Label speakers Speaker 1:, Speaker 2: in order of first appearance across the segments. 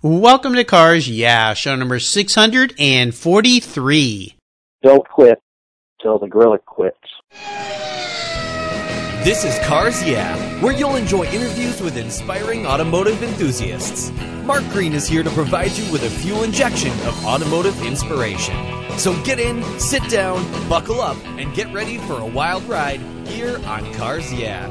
Speaker 1: Welcome to Cars Yeah, show number 643.
Speaker 2: Don't quit till the gorilla quits.
Speaker 3: This is Cars Yeah, where you'll enjoy interviews with inspiring automotive enthusiasts. Mark Green is here to provide you with a fuel injection of automotive inspiration. So get in, sit down, buckle up, and get ready for a wild ride here on Cars Yeah.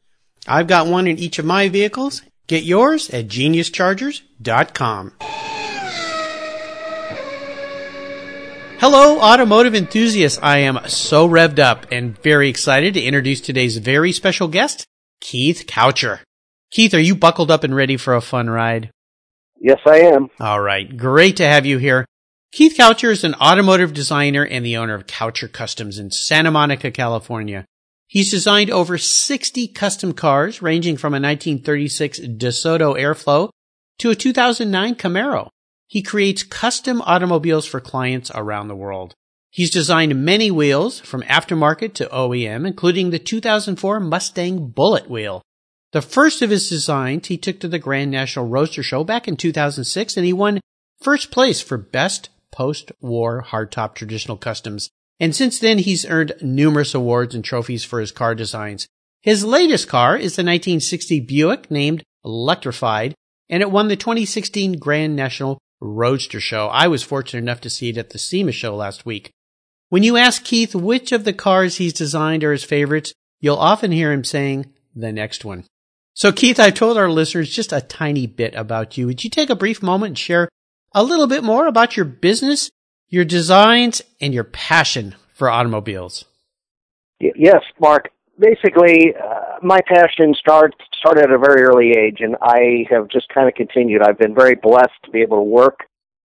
Speaker 1: I've got one in each of my vehicles. Get yours at geniuschargers.com. Hello, automotive enthusiasts. I am so revved up and very excited to introduce today's very special guest, Keith Coucher. Keith, are you buckled up and ready for a fun ride?
Speaker 2: Yes, I am.
Speaker 1: All right. Great to have you here. Keith Coucher is an automotive designer and the owner of Coucher Customs in Santa Monica, California. He's designed over 60 custom cars ranging from a 1936 DeSoto Airflow to a 2009 Camaro. He creates custom automobiles for clients around the world. He's designed many wheels from aftermarket to OEM, including the 2004 Mustang Bullet wheel. The first of his designs he took to the Grand National Roadster Show back in 2006 and he won first place for best post-war hardtop traditional customs. And since then he's earned numerous awards and trophies for his car designs. His latest car is the 1960 Buick named Electrified and it won the 2016 Grand National Roadster Show. I was fortunate enough to see it at the SEMA show last week. When you ask Keith which of the cars he's designed are his favorites, you'll often hear him saying, the next one. So Keith, I've told our listeners just a tiny bit about you. Would you take a brief moment and share a little bit more about your business, your designs, and your passion for automobiles?
Speaker 2: Yes, Mark. Basically, uh, my passion start, started at a very early age, and I have just kind of continued. I've been very blessed to be able to work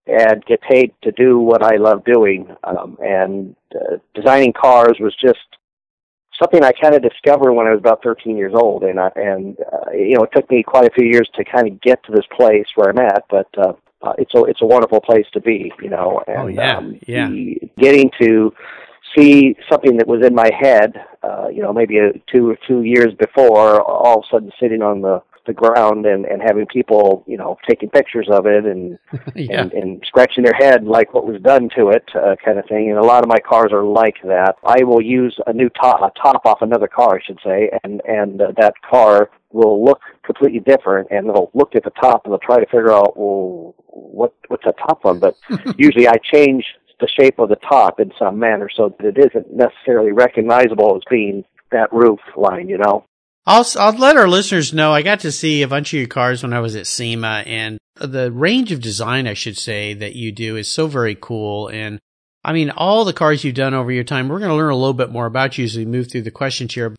Speaker 2: and get paid to do what I love doing. Um, and uh, designing cars was just something I kind of discovered when I was about 13 years old, and I, and uh, you know it took me quite a few years to kind of get to this place where I'm at, but uh, uh, it's a it's a wonderful place to be, you know. And,
Speaker 1: oh yeah,
Speaker 2: um,
Speaker 1: yeah.
Speaker 2: The, getting to see something that was in my head, uh, you know, maybe a, two or two years before, all of a sudden sitting on the the ground and and having people, you know, taking pictures of it and
Speaker 1: yeah.
Speaker 2: and, and scratching their head like what was done to it, uh, kind of thing. And a lot of my cars are like that. I will use a new top, a top off another car, I should say, and and uh, that car will look completely different, and they'll look at the top and they'll try to figure out, well, what what's the top one? But usually I change the shape of the top in some manner so that it isn't necessarily recognizable as being that roof line, you know.
Speaker 1: I'll, I'll let our listeners know I got to see a bunch of your cars when I was at SEMA and the range of design, I should say, that you do is so very cool. And I mean, all the cars you've done over your time, we're going to learn a little bit more about you as we move through the questions here.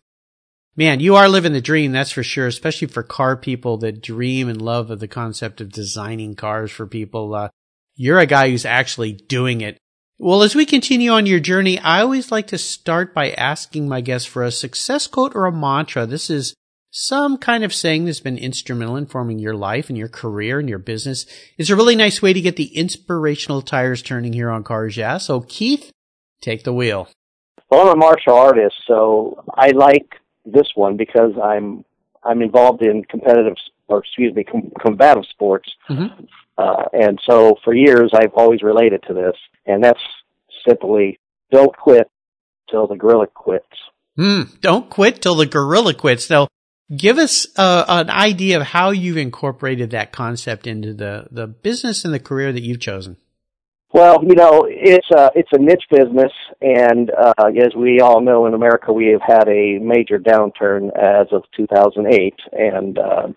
Speaker 1: Man, you are living the dream, that's for sure, especially for car people that dream and love of the concept of designing cars for people. Uh, you're a guy who's actually doing it. Well, as we continue on your journey, I always like to start by asking my guests for a success quote or a mantra. This is some kind of saying that's been instrumental in forming your life and your career and your business. It's a really nice way to get the inspirational tires turning here on Cars Yeah. So Keith, take the wheel.
Speaker 2: Well, I'm a martial artist, so I like this one because I'm I'm involved in competitive or excuse me com- combative sports,
Speaker 1: Mm-hmm.
Speaker 2: uh, and so for years I've always related to this, and that's simply don't quit till the gorilla quits.
Speaker 1: Hmm. Don't quit till the gorilla quits. Now, Give us uh, an idea of how you've incorporated that concept into the, the business and the career that you've chosen.
Speaker 2: Well, you know, it's a it's a niche business, and uh, as we all know, in America, we have had a major downturn as of 2008, and uh,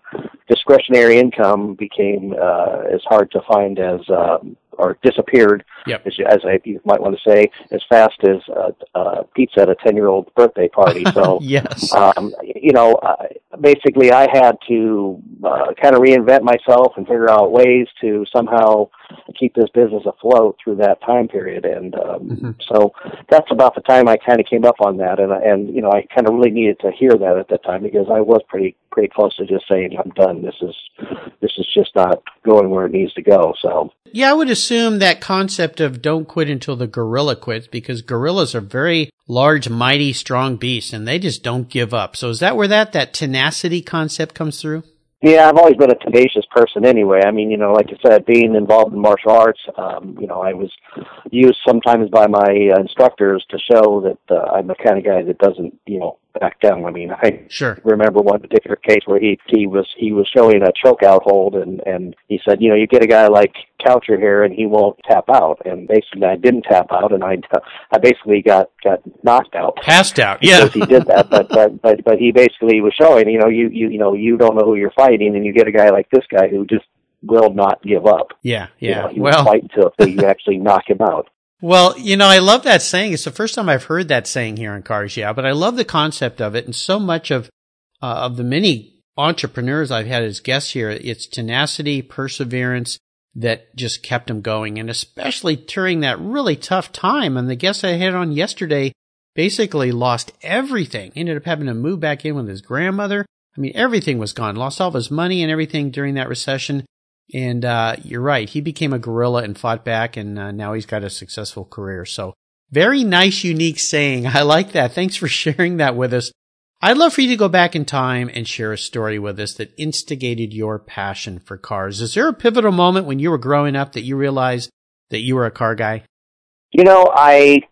Speaker 2: discretionary income became uh, as hard to find as um, or disappeared,
Speaker 1: yep.
Speaker 2: as, as I, you might want to say, as fast as uh, uh, pizza at a ten-year-old birthday party. So,
Speaker 1: yes,
Speaker 2: um, you know, uh, basically, I had to uh, kind of reinvent myself and figure out ways to somehow keep this business afloat through that time period. And um, mm-hmm. so that's about the time I kind of came up on that, and and you know, I kind of really needed to hear that at that time because I was pretty pretty close to just saying I'm done. This is this is just not going where it needs to go. So
Speaker 1: yeah, I would assume that concept of don't quit until the gorilla quits because gorillas are very large, mighty, strong beasts and they just don't give up. So is that where that that tenacity concept comes through?
Speaker 2: Yeah, I've always been a tenacious person anyway. I mean, you know, like I said, being involved in martial arts, um, you know, I was used sometimes by my uh, instructors to show that uh, I'm the kind of guy that doesn't, you know, back down. I mean, I
Speaker 1: sure.
Speaker 2: remember one particular case where he he was he was showing a choke out hold, and and he said, you know, you get a guy like Coucher here, and he won't tap out. And basically, I didn't tap out, and I I basically got got knocked out,
Speaker 1: passed out. Yeah,
Speaker 2: he did that. But but but but he basically was showing, you know, you you you know, you don't know who you're fighting, and you get a guy like this guy who just will not give up.
Speaker 1: Yeah, yeah.
Speaker 2: You know, he
Speaker 1: well,
Speaker 2: fight until you actually knock him out.
Speaker 1: Well, you know, I love that saying. It's the first time I've heard that saying here in Cars Yeah, but I love the concept of it. And so much of, uh, of the many entrepreneurs I've had as guests here, it's tenacity, perseverance that just kept them going. And especially during that really tough time. And the guest I had on yesterday basically lost everything. Ended up having to move back in with his grandmother. I mean, everything was gone. Lost all of his money and everything during that recession. And uh, you're right. He became a gorilla and fought back, and uh, now he's got a successful career. So, very nice, unique saying. I like that. Thanks for sharing that with us. I'd love for you to go back in time and share a story with us that instigated your passion for cars. Is there a pivotal moment when you were growing up that you realized that you were a car guy?
Speaker 2: You know, I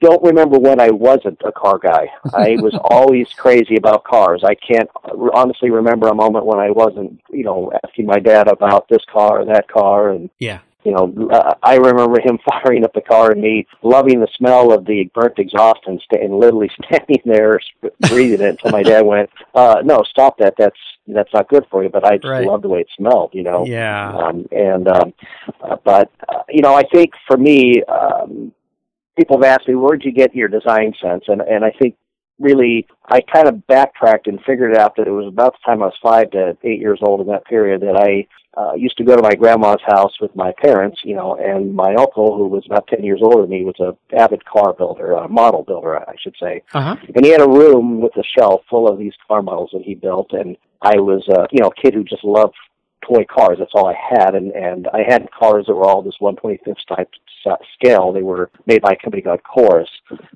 Speaker 2: don't remember when I wasn't a car guy. I was always crazy about cars. I can't honestly remember a moment when I wasn't, you know, asking my dad about this car or that car and
Speaker 1: yeah
Speaker 2: you know, uh, I remember him firing up the car and me loving the smell of the burnt exhaust and, st- and literally standing there breathing it until my dad went, uh, "No, stop that. That's that's not good for you." But I just
Speaker 1: right.
Speaker 2: loved the way it smelled, you know.
Speaker 1: Yeah.
Speaker 2: Um, and um, uh, but uh, you know, I think for me, um, people have asked me, "Where'd you get your design sense?" And and I think really I kind of backtracked and figured out that it was about the time I was five to eight years old in that period that I uh, used to go to my grandma's house with my parents, you know, and my uncle, who was about 10 years older than me, was a avid car builder, a model builder, I should say.
Speaker 1: Uh-huh.
Speaker 2: And he had a room with a shelf full of these car models that he built, and I was, uh, you know, a kid who just loved toy cars. That's all I had, and and I had cars that were all this 125th type scale. They were made by a company called Chorus.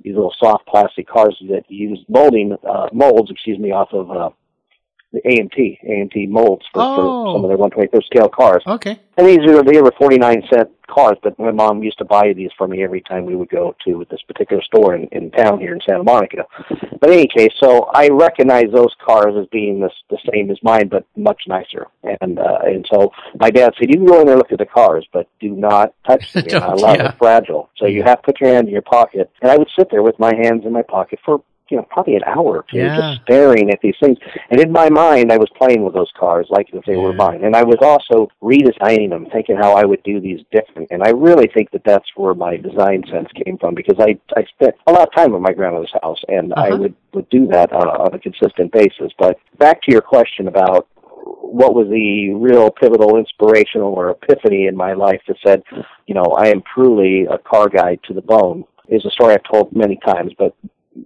Speaker 2: These little soft plastic cars that used molding uh, molds, excuse me, off of uh, the AMT, AMT molds for,
Speaker 1: oh.
Speaker 2: for some of their 125th scale cars.
Speaker 1: Okay.
Speaker 2: And these were they were 49 cent cars, but my mom used to buy these for me every time we would go to this particular store in, in town here in Santa Monica. But in any case, so I recognize those cars as being the, the same as mine, but much nicer. And uh, and so my dad said, you can go in there and look at the cars, but do not touch them. I love
Speaker 1: yeah.
Speaker 2: fragile. So you have to put your hand in your pocket. And I would sit there with my hands in my pocket for you know, probably an hour or two
Speaker 1: yeah.
Speaker 2: just staring at these things. And in my mind, I was playing with those cars like if they
Speaker 1: yeah.
Speaker 2: were mine. And I was also redesigning them, thinking how I would do these different. And I really think that that's where my design sense came from because I I spent a lot of time at my grandmother's house, and
Speaker 1: uh-huh.
Speaker 2: I would would do that uh, on a consistent basis. But back to your question about what was the real pivotal inspirational or epiphany in my life that said, you know, I am truly a car guy to the bone is a story I've told many times, but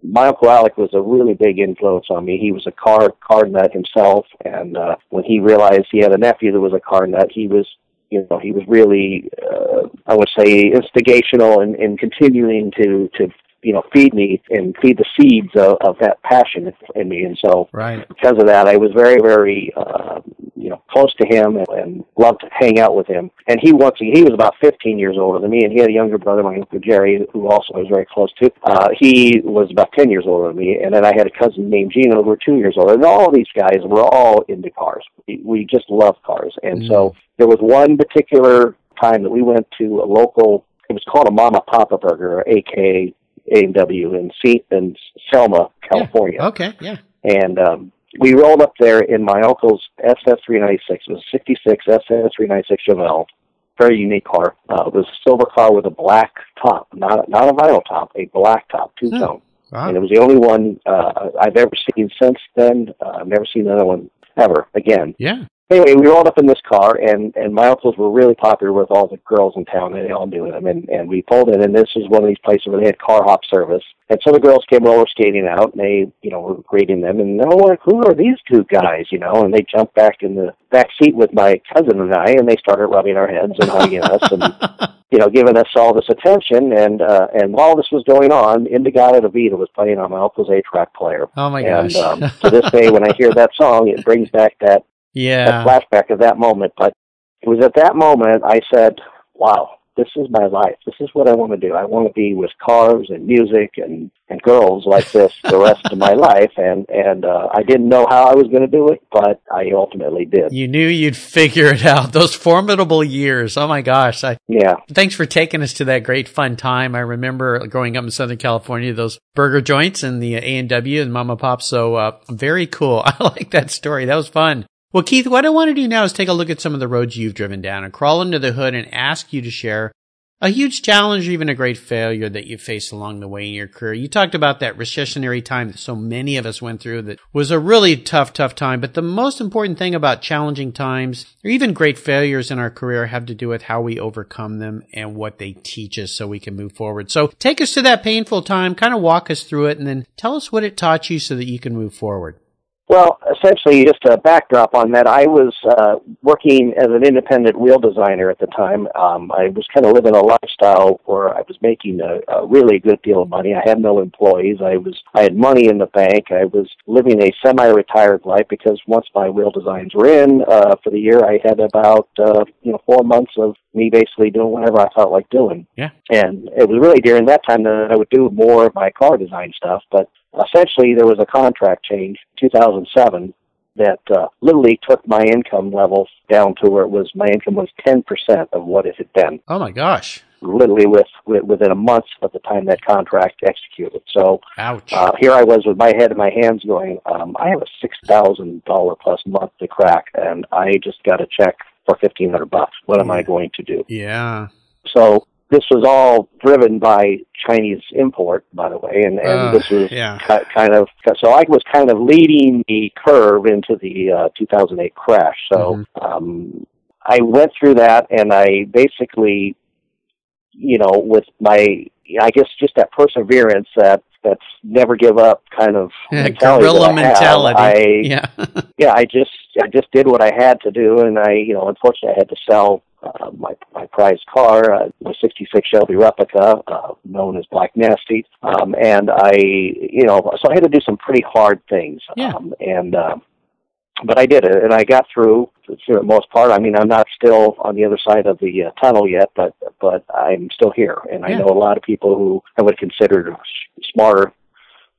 Speaker 2: my uncle Alec was a really big influence on me. He was a car car nut himself, and uh, when he realized he had a nephew that was a car nut, he was you know he was really uh, I would say instigational in, in continuing to to you know feed me and feed the seeds of, of that passion in me. And so
Speaker 1: right.
Speaker 2: because of that, I was very very uh, you know, close to him and, and loved to hang out with him. And he once he was about 15 years older than me, and he had a younger brother, my uncle Jerry, who also I was very close to. Uh, he was about 10 years older than me, and then I had a cousin named Gino who were two years older. And all these guys were all into cars. We, we just loved cars, and mm. so there was one particular time that we went to a local. It was called a Mama Papa Burger, AK A&W in, C- in Selma, California.
Speaker 1: Yeah. Okay, yeah.
Speaker 2: And um, we rolled up there in my uncle's SS396. It was a 66 SS396 Chevelle. Very unique car. Uh, it was a silver car with a black top, not not a vinyl top, a black top, two tone. Oh, wow. And it was the only one uh, I've ever seen since then. Uh, I've never seen another one ever again.
Speaker 1: Yeah
Speaker 2: anyway, we rolled up in this car, and and my uncles were really popular with all the girls in town. And they all knew them, and and we pulled in, and this was one of these places where they had car hop service. And so the girls came roller skating out, and they, you know, were greeting them, and oh, like, who are these two guys, you know? And they jumped back in the back seat with my cousin and I, and they started rubbing our heads and hugging us, and you know, giving us all this attention. And uh, and while this was going on, In-A-Gadda-Da-Vida was playing on my uncle's eight-track player.
Speaker 1: Oh my
Speaker 2: gosh!
Speaker 1: And
Speaker 2: um, to this day, when I hear that song, it brings back that
Speaker 1: yeah.
Speaker 2: a flashback of that moment. But it was at that moment I said, wow, this is my life. This is what I want to do. I want to be with cars and music and and girls like this the rest of my life. And and uh, I didn't know how I was going to do it, but I ultimately did.
Speaker 1: You knew you'd figure it out. Those formidable years. Oh my gosh! I,
Speaker 2: yeah.
Speaker 1: Thanks for taking us to that great fun time. I remember growing up in Southern California, those burger joints and the A and W and Mama Pop. So uh, very cool. I like that story. That was fun. Well, Keith, what I want to do now is take a look at some of the roads you've driven down and crawl under the hood and ask you to share a huge challenge or even a great failure that you faced along the way in your career. You talked about that recessionary time that so many of us went through that was a really tough, tough time. But the most important thing about challenging times or even great failures in our career have to do with how we overcome them and what they teach us so we can move forward. So take us to that painful time, kind of walk us through it and then tell us what it taught you so that you can move forward.
Speaker 2: Well, essentially, just a backdrop on that. I was uh, working as an independent wheel designer at the time. Um, I was kind of living a lifestyle where I was making a, a really good deal of money. I had no employees. I was I had money in the bank. I was living a semi-retired life because once my wheel designs were in uh, for the year, I had about uh, you know four months of me basically doing whatever I felt like doing.
Speaker 1: Yeah.
Speaker 2: And it was really during that time that I would do more of my car design stuff. But essentially there was a contract change 2007 that uh, literally took my income level down to where it was my income was 10% of what it had been.
Speaker 1: Oh my gosh.
Speaker 2: Literally with, with within a month of the time that contract executed. So
Speaker 1: Ouch.
Speaker 2: Uh, here I was with my head in my hands going, um, I have a $6,000 plus month to crack and I just got a check for 1500 bucks. What am I going to do?
Speaker 1: Yeah.
Speaker 2: So this was all driven by Chinese import, by the way, and, and uh, this was
Speaker 1: yeah.
Speaker 2: kind of so I was kind of leading the curve into the uh, 2008 crash. So mm-hmm. um, I went through that, and I basically, you know, with my I guess just that perseverance that that's never give up kind of
Speaker 1: yeah,
Speaker 2: mentality.
Speaker 1: Gorilla
Speaker 2: I
Speaker 1: mentality.
Speaker 2: I,
Speaker 1: yeah.
Speaker 2: yeah, I just I just did what I had to do, and I you know unfortunately I had to sell uh, my my prized car, uh, my '66 Shelby replica, uh, known as Black Nasty, um, and I, you know, so I had to do some pretty hard things,
Speaker 1: yeah.
Speaker 2: um, and uh, but I did it, and I got through for the most part. I mean, I'm not still on the other side of the uh, tunnel yet, but but I'm still here, and I know a lot of people who I would consider smarter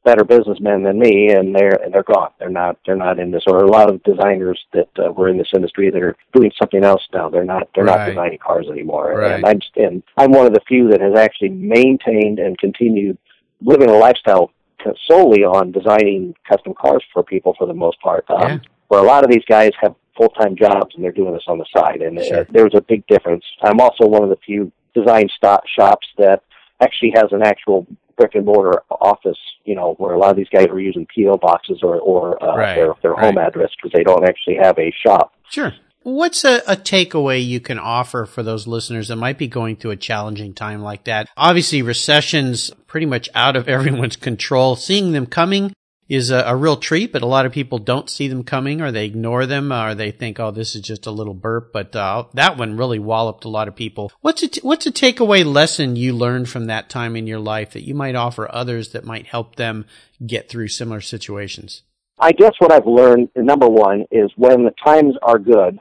Speaker 2: better businessmen than me, and they're and they're gone. They're not they're not in this. Or a lot of designers that uh, were in this industry that are doing something else now. They're not they're
Speaker 1: right.
Speaker 2: not designing cars anymore.
Speaker 1: Right.
Speaker 2: And I'm and I'm one of the few that has actually maintained and continued living a lifestyle solely on designing custom cars for people for the most part. Um,
Speaker 1: yeah.
Speaker 2: Where a lot of these guys have full time jobs and they're doing this on the side, and
Speaker 1: sure.
Speaker 2: uh, there's a big difference. I'm also one of the few design stop shops that actually has an actual brick and mortar office, you know, where a lot of these guys are using PO boxes or or uh,
Speaker 1: right,
Speaker 2: their their
Speaker 1: right.
Speaker 2: home address because they don't actually have a shop.
Speaker 1: Sure. What's a, a takeaway you can offer for those listeners that might be going through a challenging time like that? Obviously, recessions pretty much out of everyone's control. Seeing them coming is a, a, real treat, but a lot of people don't see them coming or they ignore them or they think, oh, this is just a little burp. But uh, that one really walloped a lot of people. What's a, t- what's a takeaway lesson you learned from that time in your life that you might offer others that might help them get through similar situations?
Speaker 2: I guess what I've learned, number one, is when the times are good,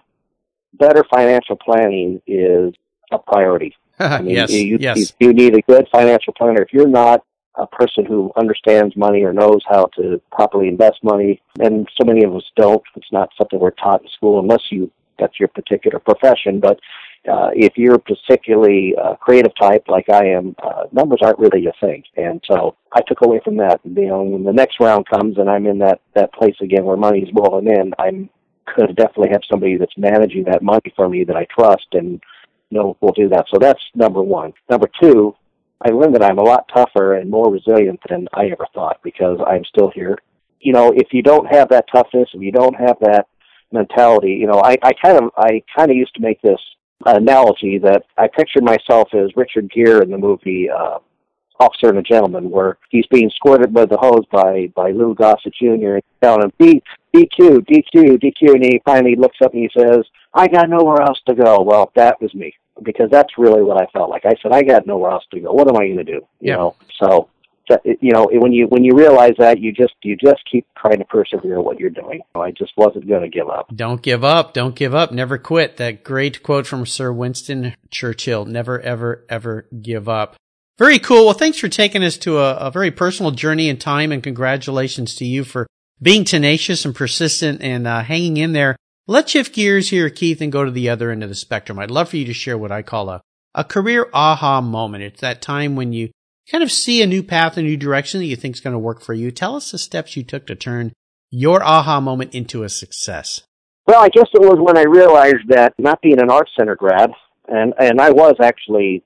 Speaker 2: better financial planning is a priority.
Speaker 1: I mean, yes,
Speaker 2: you,
Speaker 1: yes.
Speaker 2: You, you need a good financial planner. If you're not a person who understands money or knows how to properly invest money, and so many of us don't. It's not something we're taught in school unless you that's your particular profession. But uh, if you're particularly uh, creative type like I am, uh, numbers aren't really a thing. And so I took away from that. You know, when the next round comes and I'm in that that place again where money's rolling in, I'm could definitely have somebody that's managing that money for me that I trust and know will do that. So that's number one. Number two, I learned that I'm a lot tougher and more resilient than I ever thought because I'm still here. You know, if you don't have that toughness, if you don't have that mentality, you know, I, I kind of I kind of used to make this analogy that I pictured myself as Richard Gere in the movie uh, Officer and a Gentleman, where he's being squirted by the hose by by Lou Gossett Jr. and telling him D, DQ, DQ, DQ, and he finally looks up and he says, "I got nowhere else to go." Well, that was me because that's really what I felt like. I said, "I got nowhere else to go. What am I going to do?" You
Speaker 1: yeah.
Speaker 2: know, so you know when you when you realize that you just you just keep trying to persevere what you're doing. I just wasn't going to give up.
Speaker 1: Don't give up. Don't give up. Never quit. That great quote from sir winston churchill never ever ever give up. Very cool. Well thanks for taking us to a, a very personal journey in time and congratulations to you for being tenacious and persistent and uh, hanging in there let's shift gears here keith and go to the other end of the spectrum i'd love for you to share what i call a a career aha moment. It's that time when you kind of see a new path, a new direction that you think is going to work for you. Tell us the steps you took to turn your aha moment into a success.
Speaker 2: Well, I guess it was when I realized that not being an art center grad, and and I was actually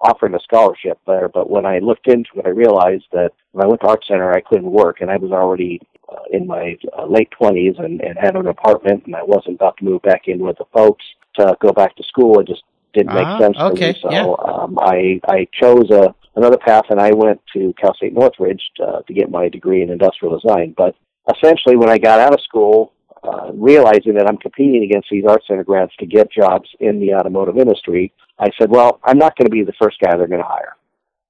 Speaker 2: offering a scholarship there, but when I looked into it, I realized that when I went to art center, I couldn't work, and I was already uh, in my uh, late twenties and, and had an apartment, and I wasn't about to move back in with the folks to go back to school. It just didn't make uh, sense
Speaker 1: okay.
Speaker 2: for me. So
Speaker 1: yeah.
Speaker 2: um, I I chose a another path, and I went to Cal State Northridge to, uh, to get my degree in industrial design. But essentially, when I got out of school, uh, realizing that I'm competing against these art center grads to get jobs in the automotive industry, I said, well, I'm not going to be the first guy they're going to hire.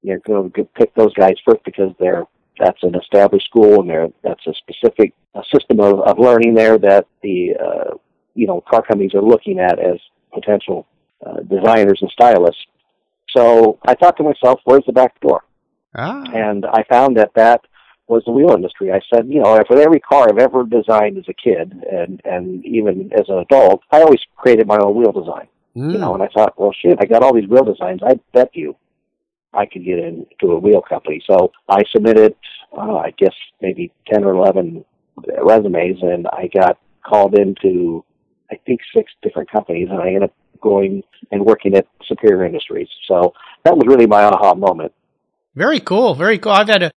Speaker 2: You're going to pick those guys first because they're that's an established school and there that's a specific a system of, of learning there that the uh, you know car companies are looking at as potential uh, designers and stylists. So I thought to myself, where's the back door?
Speaker 1: Ah.
Speaker 2: And I found that that was the wheel industry. I said, you know, for every car I've ever designed as a kid and and even as an adult, I always created my own wheel design.
Speaker 1: Mm.
Speaker 2: You know, and I thought, well, shit, I got all these wheel designs. I bet you I could get into a wheel company. So I submitted, uh, I guess maybe ten or eleven resumes, and I got called into I think six different companies, and I ended up going and working at Superior Industries. So that was really my aha moment.
Speaker 1: Very cool. Very cool. I've had a,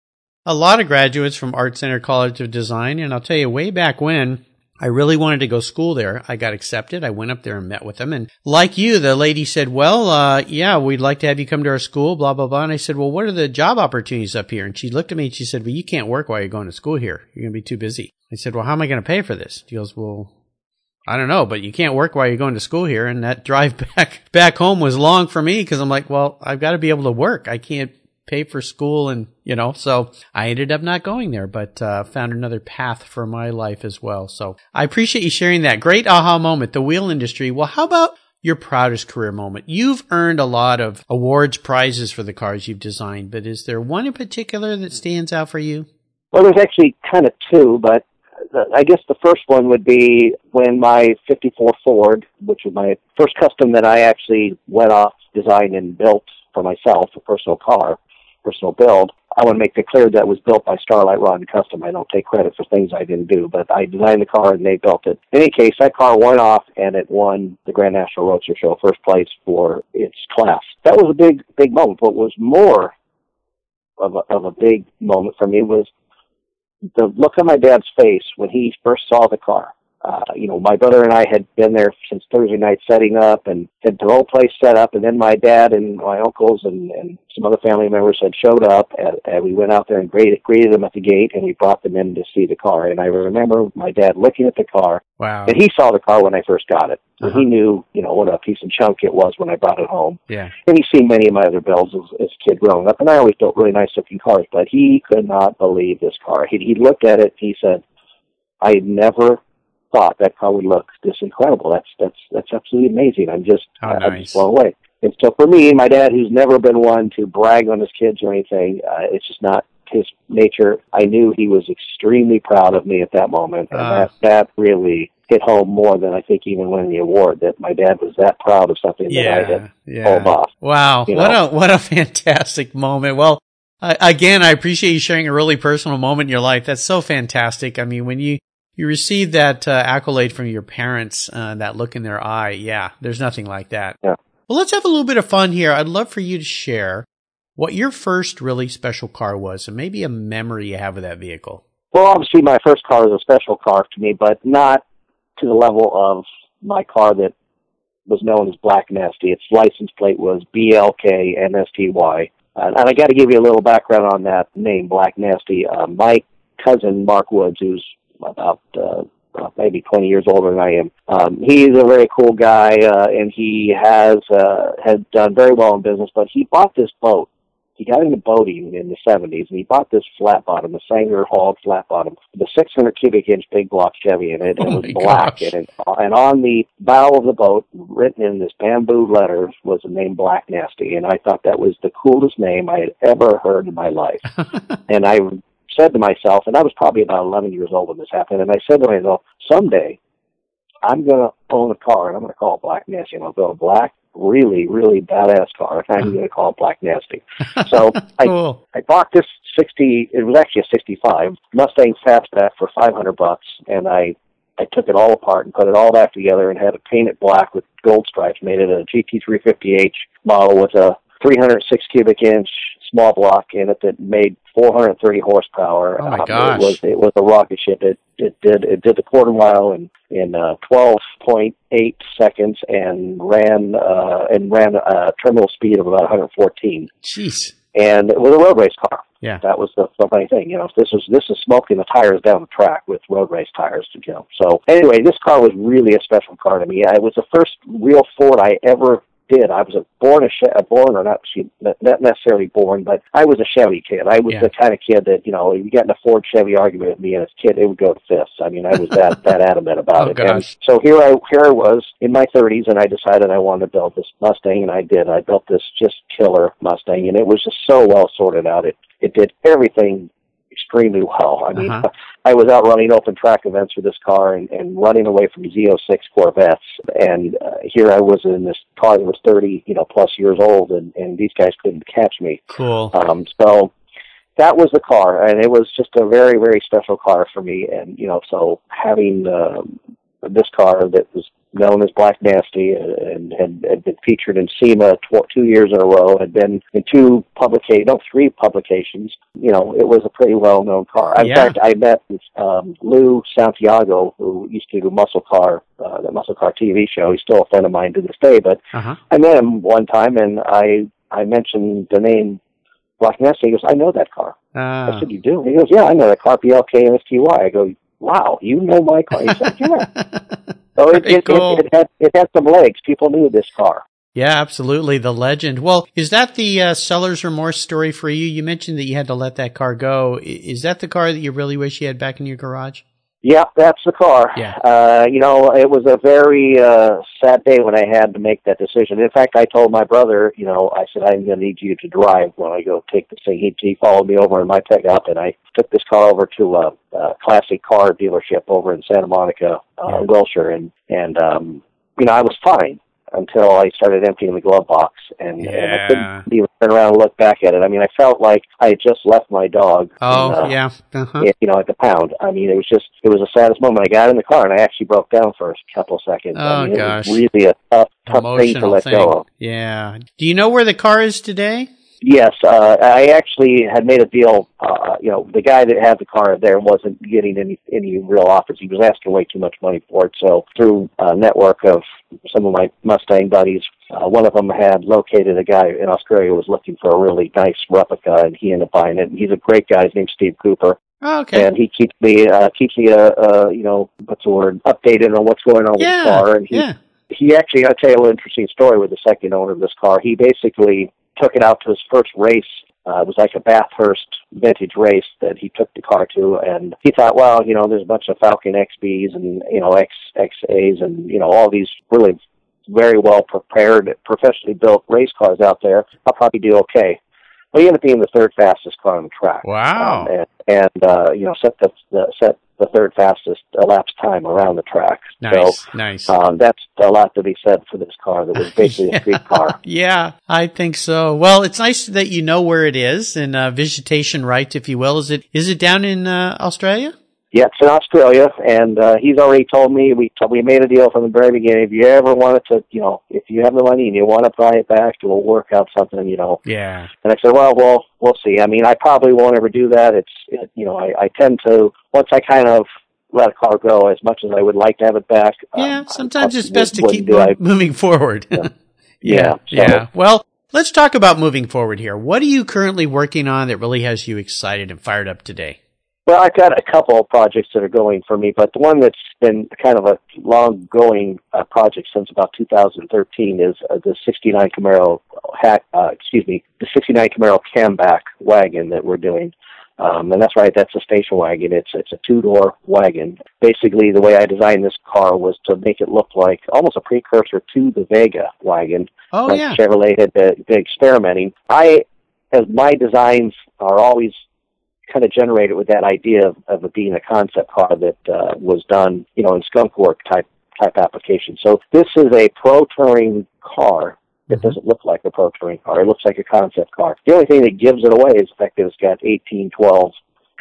Speaker 1: a lot of graduates from Art Center College of Design, and I'll tell you, way back when, I really wanted to go school there. I got accepted. I went up there and met with them. And like you, the lady said, well, uh, yeah, we'd like to have you come to our school, blah, blah, blah. And I said, well, what are the job opportunities up here? And she looked at me and she said, well, you can't work while you're going to school here. You're going to be too busy. I said, well, how am I going to pay for this? She goes, well, I don't know, but you can't work while you're going to school here. And that drive back, back home was long for me because I'm like, well, I've got to be able to work. I can't pay for school and, you know, so I ended up not going there, but, uh, found another path for my life as well. So I appreciate you sharing that great aha moment, the wheel industry. Well, how about your proudest career moment? You've earned a lot of awards, prizes for the cars you've designed, but is there one in particular that stands out for you?
Speaker 2: Well, there's actually kind of two, but I guess the first one would be when my 54 Ford, which was my first custom that I actually went off, designed, and built for myself, a personal car, personal build. I want to make it clear that was built by Starlight Rod and Custom. I don't take credit for things I didn't do, but I designed the car and they built it. In any case, that car went off and it won the Grand National Roadster Show first place for its class. That was a big, big moment. What was more of a, of a big moment for me was the look on my dad's face when he first saw the car. Uh, you know, my brother and I had been there since Thursday night setting up and had the whole place set up. And then my dad and my uncles and, and some other family members had showed up and, and we went out there and greeted, greeted them at the gate and we brought them in to see the car. And I remember my dad looking at the car.
Speaker 1: Wow.
Speaker 2: And he saw the car when I first got it. And
Speaker 1: Uh-huh.
Speaker 2: he knew, you know, what a piece of junk it was when I brought it home.
Speaker 1: Yeah.
Speaker 2: And he's seen many of my other builds as, as a kid growing up, and I always built really nice looking cars, but he could not believe this car. He, he looked at it, he said, I never thought that car would look this incredible. That's that's that's absolutely amazing. I'm just
Speaker 1: How
Speaker 2: I'm just blown away. And so for me, my dad, who's never been one to brag on his kids or anything, uh, it's just not his nature. I knew he was extremely proud of me at that moment, and
Speaker 1: Ah.
Speaker 2: that that really hit home more than I think even winning the award. That my dad was that proud of something that I had
Speaker 1: Yeah,
Speaker 2: pulled
Speaker 1: yeah.
Speaker 2: off.
Speaker 1: Wow,
Speaker 2: you
Speaker 1: what
Speaker 2: know.
Speaker 1: a what a fantastic moment. Well, uh, again, I appreciate you sharing a really personal moment in your life. That's so fantastic. I mean, when you you receive that uh, accolade from your parents, uh, that look in their eye, yeah, there's nothing like that.
Speaker 2: Yeah.
Speaker 1: Well, let's have a little bit of fun here. I'd love for you to share what your first really special car was, and maybe a memory you have of that vehicle.
Speaker 2: Well, obviously, my first car was a special car to me, but not to the level of my car that was known as Black Nasty. Its license plate was BLKNSTY. Uh, and I got to give you a little background on that name, Black Nasty. Uh, my cousin, Mark Woods, who's about uh, maybe 20 years older than I am, um, he's a very cool guy, uh, and he has uh, had done very well in business, but he bought this boat he got into boating in the 70s, and he bought this flat bottom, a Sanger hauled flat bottom, a 600 cubic inch big block Chevy in it, and
Speaker 1: Oh
Speaker 2: it was black.
Speaker 1: gosh.
Speaker 2: And, it, and on the bow of the boat, written in this bamboo letters, was the name Black Nasty, and I thought that was the coolest name I had ever heard in my life. and I said to myself, and I was probably about 11 years old when this happened, and I said to myself, someday I'm going to own a car, and I'm going to call it Black Nasty, and I'll build a black, really, really badass car, and I'm going to call it Black Nasty. So I
Speaker 1: cool.
Speaker 2: I bought this 60, it was actually a 65 Mustang Fastback for 500 bucks, and I I took it all apart and put it all back together and had it painted black with gold stripes. Made it a GT350H model with a 306 cubic inch small block in it that made 430 horsepower.
Speaker 1: Oh, my
Speaker 2: Um,
Speaker 1: gosh.
Speaker 2: It was it was a rocket ship. It it did it did the quarter mile in in uh, 12.8 seconds and ran uh, and ran a terminal speed of about 114
Speaker 1: Jeez.
Speaker 2: and it was a road race car.
Speaker 1: Yeah.
Speaker 2: That was the, the funny thing, you know. This was this is smoking the tires down the track with road race tires, you know. So anyway, this car was really a special car to me. It was the first real Ford I ever did. I was a born a, che- a born or not she- not necessarily born, but I was a Chevy kid. I was
Speaker 1: Yeah.
Speaker 2: the kind of kid that you know, if you got in a Ford Chevy argument with me as a kid, it would go to fists. I mean, I was that that adamant about
Speaker 1: Oh,
Speaker 2: it. And so here I here I was in my 30s, and I decided I wanted to build this Mustang, and I did. I built this just killer Mustang, and it was just so well sorted out. It it did everything extremely well. I mean,
Speaker 1: Uh-huh.
Speaker 2: I was out running open track events with this car and, and running away from Z06 Corvettes, and uh, here I was in this car that was 30, you know, plus years old, and and these guys couldn't catch me.
Speaker 1: Cool.
Speaker 2: Um, so that was the car, and it was just a very, very special car for me. And you know, so having um, this car that was known as Black Nasty and had, had been featured in SEMA tw- two years in a row, had been in two publication, no, three publications. You know, it was a pretty well-known car. In
Speaker 1: Yeah.
Speaker 2: fact, I met um, Lou Santiago, who used to do Muscle Car, uh, the Muscle Car TV show. He's still a friend of mine to this day, but
Speaker 1: Uh huh.
Speaker 2: I met him one time, and I I mentioned the name Black Nasty. He goes, "I know that car." I
Speaker 1: Uh,
Speaker 2: said, "You do?" He goes, "Yeah, I know that car, BLK and STY." I go, "Wow, you know my car?" He said, "Yeah." So it it,
Speaker 1: cool.
Speaker 2: it, it had it had some legs. People knew this car.
Speaker 1: yeah, absolutely. The legend. Well, is that the uh, seller's remorse story for you? You mentioned that you had to let that car go. Is that the car that you really wish you had back in your garage?
Speaker 2: Yeah, that's the car.
Speaker 1: Yeah.
Speaker 2: Uh, you know, it was a very uh, sad day when I had to make that decision. In fact, I told my brother, you know, I said, I'm going to need you to drive when I go take this thing. He, he followed me over in my pickup, and I took this car over to a, a classic car dealership over in Santa Monica, uh,
Speaker 1: Yeah.
Speaker 2: Wilshire, and and um, you know, I was fine until I started emptying the glove box, and, and I couldn't even turn around and look back at it. I mean, I felt like I had just left my dog.
Speaker 1: Oh,
Speaker 2: in, uh,
Speaker 1: yeah. Uh-huh.
Speaker 2: you know, at the pound. I mean, it was just, it was the saddest moment. I got in the car and I actually broke down for a couple of seconds.
Speaker 1: Oh,
Speaker 2: I mean,
Speaker 1: gosh.
Speaker 2: It was really a tough, tough thing to let
Speaker 1: thing.
Speaker 2: go of.
Speaker 1: Yeah. Do you know where the car is today?
Speaker 2: Yes, uh, I actually had made a deal. Uh, you know, the guy that had the car there wasn't getting any any real offers. He was asking way too much money for it. So through a network of some of my Mustang buddies, uh, one of them had located a guy in Australia who was looking for a really nice replica, and he ended up buying it. And he's a great guy. His name's Steve Cooper.
Speaker 1: Oh, okay.
Speaker 2: and he keeps me uh keeps me uh, uh you know what's the word updated on what's going on with the car and he
Speaker 1: yeah.
Speaker 2: he actually I'll tell you a little interesting story with the second owner of this car he basically took it out to his first race uh, it was like a Bathurst vintage race that he took the car to, and he thought, well, you know, there's a bunch of Falcon XBs and you know X XAs and you know all these really very well prepared, professionally built race cars out there. I'll probably do okay. Well, he ended up being the third fastest car on the track.
Speaker 1: Wow!
Speaker 2: Um, and and uh, you know set the, the set the third fastest elapsed time around the track.
Speaker 1: Nice,
Speaker 2: so,
Speaker 1: nice.
Speaker 2: Um, that's a lot to be said for this car that was basically
Speaker 1: yeah,
Speaker 2: a street car.
Speaker 1: Yeah, I think so. Well, it's nice that you know where it is and uh, visitation right, if you will. Is it is it down in uh, Australia?
Speaker 2: Yeah, it's in Australia, and uh, he's already told me we we made a deal from the very beginning. If you ever wanted to, you know, if you have the money and you want to buy it back, we'll work out something, you know.
Speaker 1: Yeah.
Speaker 2: And I said, well, well, we'll see. I mean, I probably won't ever do that. It's, it, you know, I, I tend to once I kind of let a car go as much as I would like to have it back.
Speaker 1: Yeah,
Speaker 2: um,
Speaker 1: sometimes
Speaker 2: I
Speaker 1: it's best to keep
Speaker 2: do it.
Speaker 1: moving forward.
Speaker 2: Yeah.
Speaker 1: yeah,
Speaker 2: Yeah, so-
Speaker 1: yeah. Well, let's talk about moving forward here. What are you currently working on that really has you excited and fired up today?
Speaker 2: Well, I've got a couple of projects that are going for me, but the one that's been kind of a long-going uh, project since about 2013 is uh, the 69 Camaro hack. Uh, excuse me, the 69 Camaro camback wagon that we're doing. Um, and that's right, that's a station wagon. It's it's a two-door wagon. Basically, the way I designed this car was to make it look like almost a precursor to the Vega wagon.
Speaker 1: Oh
Speaker 2: like
Speaker 1: yeah,
Speaker 2: Chevrolet had been, been experimenting. I, as my designs are always kind of generated with that idea of, of it being a concept car that uh, was done, you know, in skunk work type type application. So this is a pro touring car that
Speaker 1: Mm-hmm.
Speaker 2: doesn't look like a pro touring car. It looks like a concept car. The only thing that gives it away is the fact that it's got 1812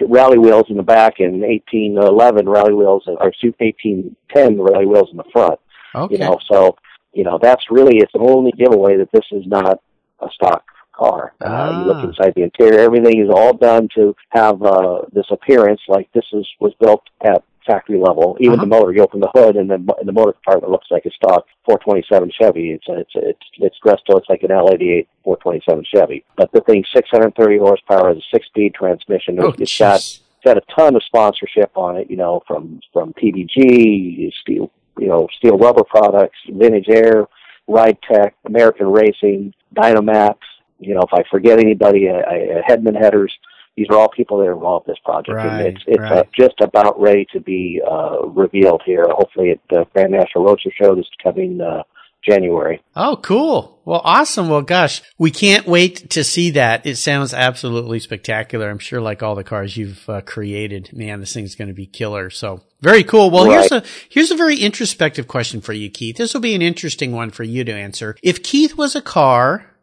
Speaker 2: rally wheels in the back and 1811 rally wheels, or 1810 rally wheels in the front
Speaker 1: okay.
Speaker 2: you know so you know that's really its only giveaway that this is not a stock car uh,
Speaker 1: Ah.
Speaker 2: you look inside the interior everything is all done to have uh this appearance like this is was built at factory level even
Speaker 1: Uh-huh.
Speaker 2: the motor you open the hood and the and the motor compartment looks like a stock 427 chevy it's it's it's it's dressed so it's like an l88 427 chevy but the thing's 630 horsepower has a six speed transmission
Speaker 1: Oh,
Speaker 2: it's got it's got a ton of sponsorship on it, you know, from from PPG, Steele, you know, Steele rubber products, Vintage Air, Ride Tech, American Racing, Dynamax. You know, if I forget anybody, I, I, Hedman Headers. These are all people that are involved in this project,
Speaker 1: Right,
Speaker 2: and it's it's uh, just about ready to be uh, revealed here. Hopefully, at the Grand National Roadshow show this coming uh, January.
Speaker 1: Oh, cool. Well, awesome. Well, gosh, we can't wait to see that. It sounds absolutely spectacular. I'm sure like all the cars you've uh, created, man, this thing's going to be killer. So very cool. Well, here's a, here's a very introspective question for you, Keith. This will be an interesting one for you to answer. If Keith was a car,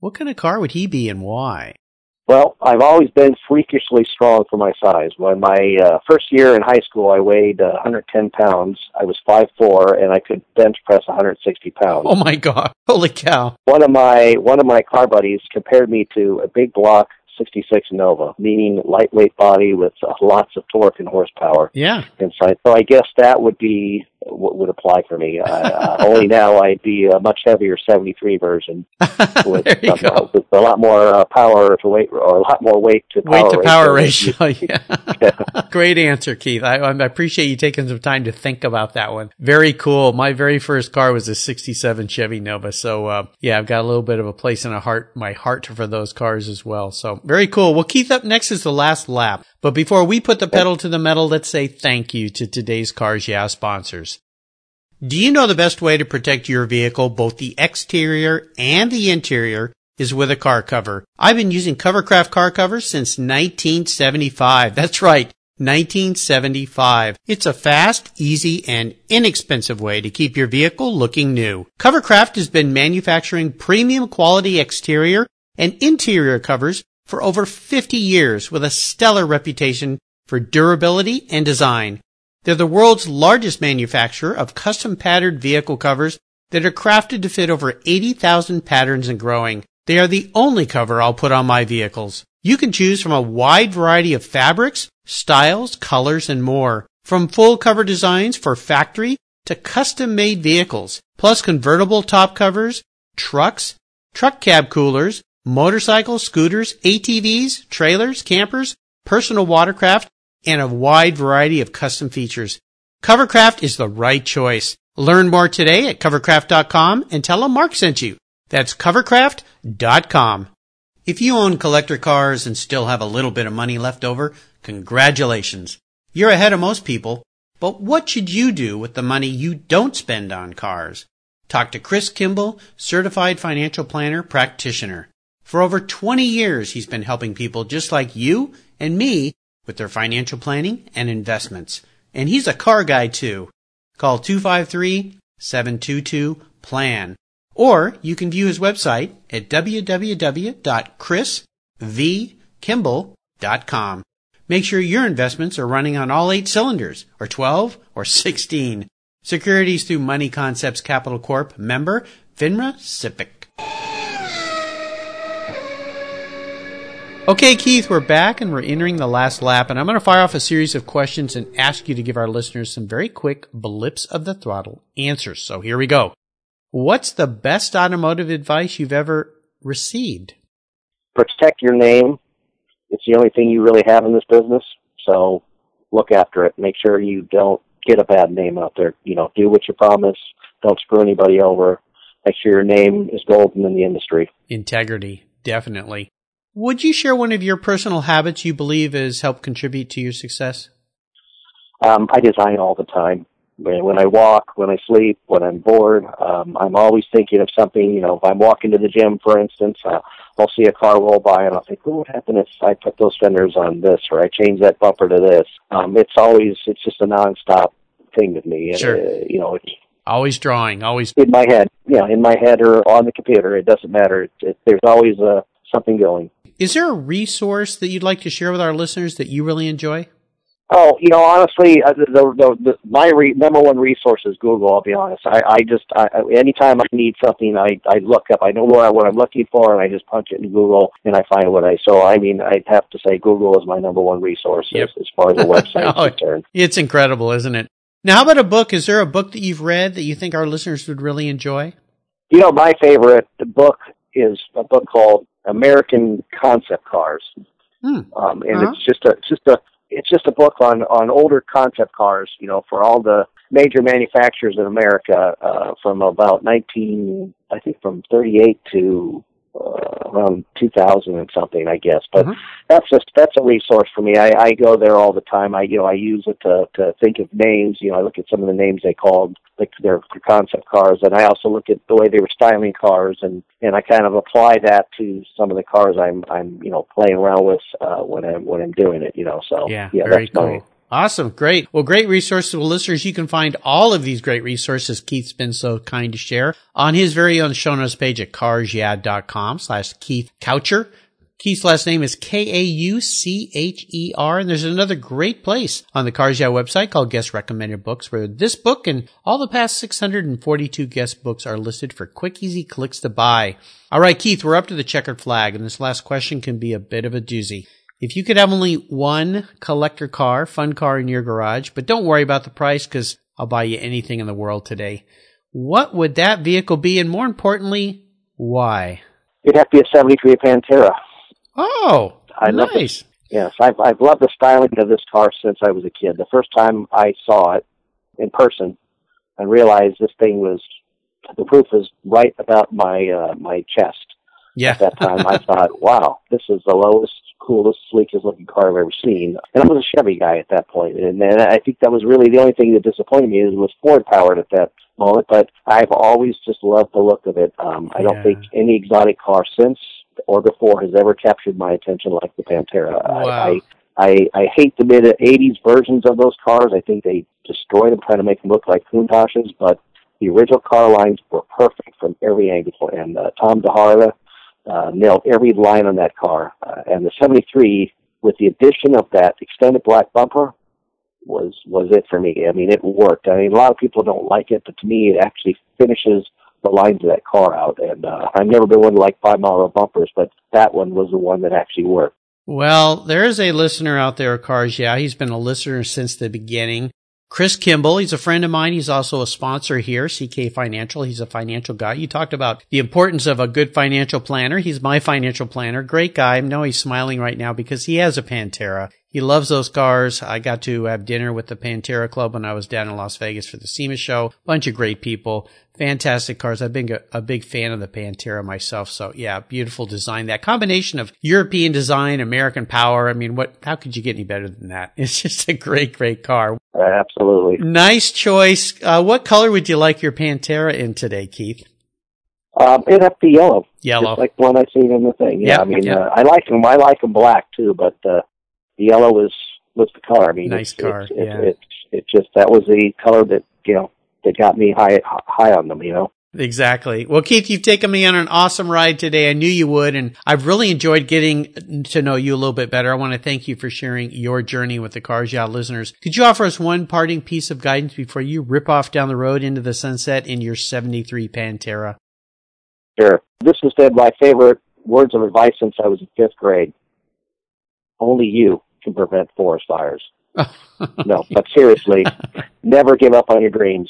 Speaker 1: what kind of car would he be and why?
Speaker 2: Well, I've always been freakishly strong for my size. When my uh, first year in high school, I weighed uh, 110 pounds. I was 5'4", and I could bench press 160 pounds.
Speaker 1: Oh my God. Holy cow.
Speaker 2: One of my one of my car buddies compared me to a big block 66 Nova, meaning lightweight body with uh, lots of torque and horsepower
Speaker 1: Yeah.
Speaker 2: inside. So I guess that would be what would apply for me. Uh, uh, only now I'd be a much heavier 73 version with, some, with a lot more uh, power to weight or a lot more weight to power
Speaker 1: Weight to power
Speaker 2: ratio.
Speaker 1: ratio. Yeah. Great answer, Keith. I, I appreciate you taking some time to think about that one. Very cool. My very first car was a 67 Chevy Nova. So, uh, yeah, I've got a little bit of a place in a heart, my heart for those cars as well. So very cool. Well, Keith, up next is the last lap. But before we put the pedal to the metal, let's say thank you to today's Cars Yeah sponsors. Do you know the best way to protect your vehicle, both the exterior and the interior, is with a car cover? I've been using Covercraft car covers since 1975. That's right. 1975. It's a fast, easy, and inexpensive way to keep your vehicle looking new. Covercraft has been manufacturing premium quality exterior and interior covers for over 50 years with a stellar reputation for durability and design. They're the world's largest manufacturer of custom patterned vehicle covers that are crafted to fit over 80,000 patterns and growing. They are the only cover I'll put on my vehicles. You can choose from a wide variety of fabrics, styles, colors, and more. From full cover designs for factory to custom made vehicles, plus convertible top covers, trucks, truck cab coolers, motorcycles, scooters, ATVs, trailers, campers, personal watercraft, and a wide variety of custom features. Covercraft is the right choice. Learn more today at covercraft.com and tell them Mark sent you. That's covercraft.com. If you own collector cars and still have a little bit of money left over, congratulations. You're ahead of most people. But what should you do with the money you don't spend on cars? Talk to Chris Kimball, certified financial planner practitioner. For over 20 years, he's been helping people just like you and me with their financial planning and investments. And he's a car guy too. Call 253-722-PLAN. Or you can view his website at www.chrisvkimball.com. Make sure your investments are running on all eight cylinders, or 12, or 16. Securities through Money Concepts Capital Corp. Member, FINRA SIPC. Okay, Keith, we're back and we're entering the last lap, and I'm going to fire off a series of questions and ask you to give our listeners some very quick blips of the throttle answers. So here we go. What's the best automotive advice you've ever received?
Speaker 2: Protect your name. It's the only thing you really have in this business. So look after it. Make sure you don't get a bad name out there. You know, do what you promise. Don't screw anybody over. Make sure your name is golden in the industry.
Speaker 1: Integrity, definitely. Would you share one of your personal habits you believe has helped contribute to your success?
Speaker 2: Um, I design all the time when I walk, when I sleep, when I'm bored, um, I'm always thinking of something. You know, if I'm walking to the gym, for instance, uh, I'll see a car roll by and I'll think, "Oh, what happened if I put those fenders on this, or I change that bumper to this?" Um, it's always, it's just a nonstop thing with me.
Speaker 1: Sure.
Speaker 2: Uh, you know, it's
Speaker 1: always drawing, always
Speaker 2: in my head. Yeah, in my head or on the computer. It doesn't matter. It, it, there's always uh, something going.
Speaker 1: Is there a resource that you'd like to share with our listeners that you really enjoy?
Speaker 2: Oh, you know, honestly, uh, the, the, the my re, number one resource is Google. I'll be honest. I, I just, I, anytime I need something, I, I look up. I know what, I, what I'm looking for, and I just punch it in Google, and I find what I. So, I mean, I'd have to say Google is my number one resource yep. as, as far as the website oh, is concerned.
Speaker 1: It's incredible, isn't it? Now, how about a book? Is there a book that you've read that you think our listeners would really enjoy?
Speaker 2: You know, my favorite book is a book called American Concept Cars.
Speaker 1: Hmm.
Speaker 2: Um, and uh-huh. it's just a just a it's just a book on on older concept cars, you know, for all the major manufacturers in America uh, from about 19, I think from 38 to uh, around 2000 and something, I guess. But mm-hmm. that's just that's a resource for me. I, I go there all the time. I you know I use it to to think of names. You know, I look at some of the names they called like their concept cars, and I also look at the way they were styling cars, and and I kind of apply that to some of the cars I'm I'm you know playing around with uh, when I'm when I'm doing it. You know, so
Speaker 1: yeah, yeah very cool. My, Awesome. Great. Well, great resources. Well, listeners, you can find all of these great resources Keith's been so kind to share on his very own show notes page at carsyeah.com slash Keith Kaucher. Keith's last name is K-A-U-C-H-E-R. And there's another great place on the Cars website called Guest Recommended Books where this book and all the past 642 guest books are listed for quick, easy clicks to buy. All right, Keith, we're up to the checkered flag and this last question can be a bit of a doozy. If you could have only one collector car, fun car in your garage, but don't worry about the price because I'll buy you anything in the world today. What would that vehicle be? And more importantly, why?
Speaker 2: It'd have to be a 73 Pantera.
Speaker 1: Oh, I nice. Love it.
Speaker 2: Yes, I've, I've loved the styling of this car since I was a kid. The first time I saw it in person and realized this thing was, the roof was right about my, uh, my chest.
Speaker 1: Yeah.
Speaker 2: At that time, I thought, wow, this is the lowest coolest, sleekest looking car I've ever seen. And I was a Chevy guy at that point, and, and I think that was really the only thing that disappointed me is it was Ford powered at that moment. But I've always just loved the look of it. Um, I don't think any exotic car since or before has ever captured my attention like the Pantera.
Speaker 1: Wow.
Speaker 2: I, I I hate the mid '80s versions of those cars. I think they destroyed them, trying to make them look like Countachs. But the original car lines were perfect from every angle. And uh, Tom Tjaarda uh, nailed every line on that car. Uh, and the 73, with the addition of that extended black bumper, was was it for me. I mean, it worked. I mean, a lot of people don't like it, but to me, it actually finishes the lines of that car out. And uh, I've never been one to like five mile bumpers, but that one was the one that actually worked.
Speaker 1: Well, there is a listener out there, Cars. Yeah, he's been a listener since the beginning. Chris Kimball, he's a friend of mine. He's also a sponsor here, CK Financial. He's a financial guy. You talked about the importance of a good financial planner. He's my financial planner. Great guy. I know he's smiling right now because he has a Pantera. He loves those cars. I got to have dinner with the Pantera Club when I was down in Las Vegas for the SEMA show. Bunch of great people. Fantastic cars. I've been a big fan of the Pantera myself. So yeah, beautiful design. That combination of European design, American power. I mean, what, how could you get any better than that? It's just a great, great car.
Speaker 2: Absolutely.
Speaker 1: Nice choice. Uh, what color would you like your Pantera in today, Keith?
Speaker 2: Um, it'd have to be yellow.
Speaker 1: Yellow.
Speaker 2: Just like one I seen in the thing. Yeah,
Speaker 1: Yep,
Speaker 2: I mean,
Speaker 1: yep.
Speaker 2: uh, I like them. I like them black too, but uh, yellow was was the color. I mean,
Speaker 1: Nice
Speaker 2: it's,
Speaker 1: car,
Speaker 2: It's,
Speaker 1: yeah.
Speaker 2: it's, it's, it's just that was the color that you know that got me high high on them. You know.
Speaker 1: Exactly. Well, Keith, you've taken me on an awesome ride today. I knew you would, and I've really enjoyed getting to know you a little bit better. I want to thank you for sharing your journey with the Cars Yeah listeners. Could you offer us one parting piece of guidance before you rip off down the road into the sunset in your 73 Pantera?
Speaker 2: Sure. This has been my favorite words of advice since I was in fifth grade. Only you can prevent forest fires. No, but seriously, never give up on your dreams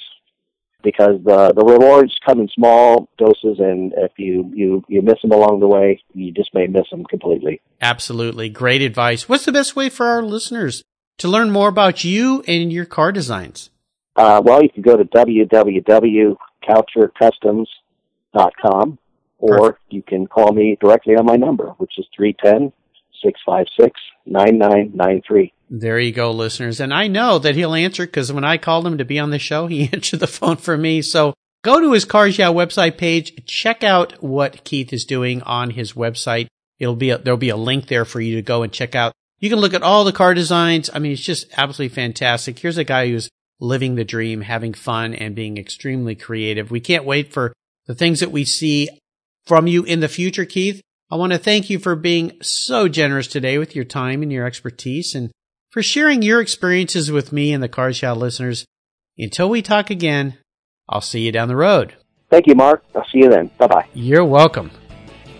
Speaker 2: because the the rewards come in small doses, and if you you you miss them along the way, you just may miss them completely.
Speaker 1: Absolutely. Great advice. What's the best way for our listeners to learn more about you and your car designs?
Speaker 2: Uh, well, you can go to www.kauchercustoms.com, or
Speaker 1: Perfect.
Speaker 2: you can call me directly on my number, which is three ten six five six nine nine nine three.
Speaker 1: There you go, listeners. And I know that he'll answer because when I called him to be on the show, he answered the phone for me. So go to his Cars Yeah website page, check out what Keith is doing on his website. It'll be a, there'll be a link there for you to go and check out. You can look at all the car designs. I mean, it's just absolutely fantastic. Here's a guy who's living the dream, having fun and being extremely creative. We can't wait for the things that we see from you in the future, Keith. I want to thank you for being so generous today with your time and your expertise and for sharing your experiences with me and the Cars Yeah listeners. Until we talk again, I'll see you down the road.
Speaker 2: Thank you, Mark. I'll see you then. Bye bye.
Speaker 1: You're welcome.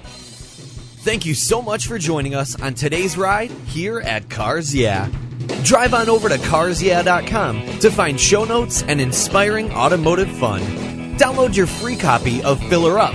Speaker 3: Thank you so much for joining us on today's ride here at Cars Yeah. Drive on over to carsyeah.com to find show notes and inspiring automotive fun. Download your free copy of Filler Up,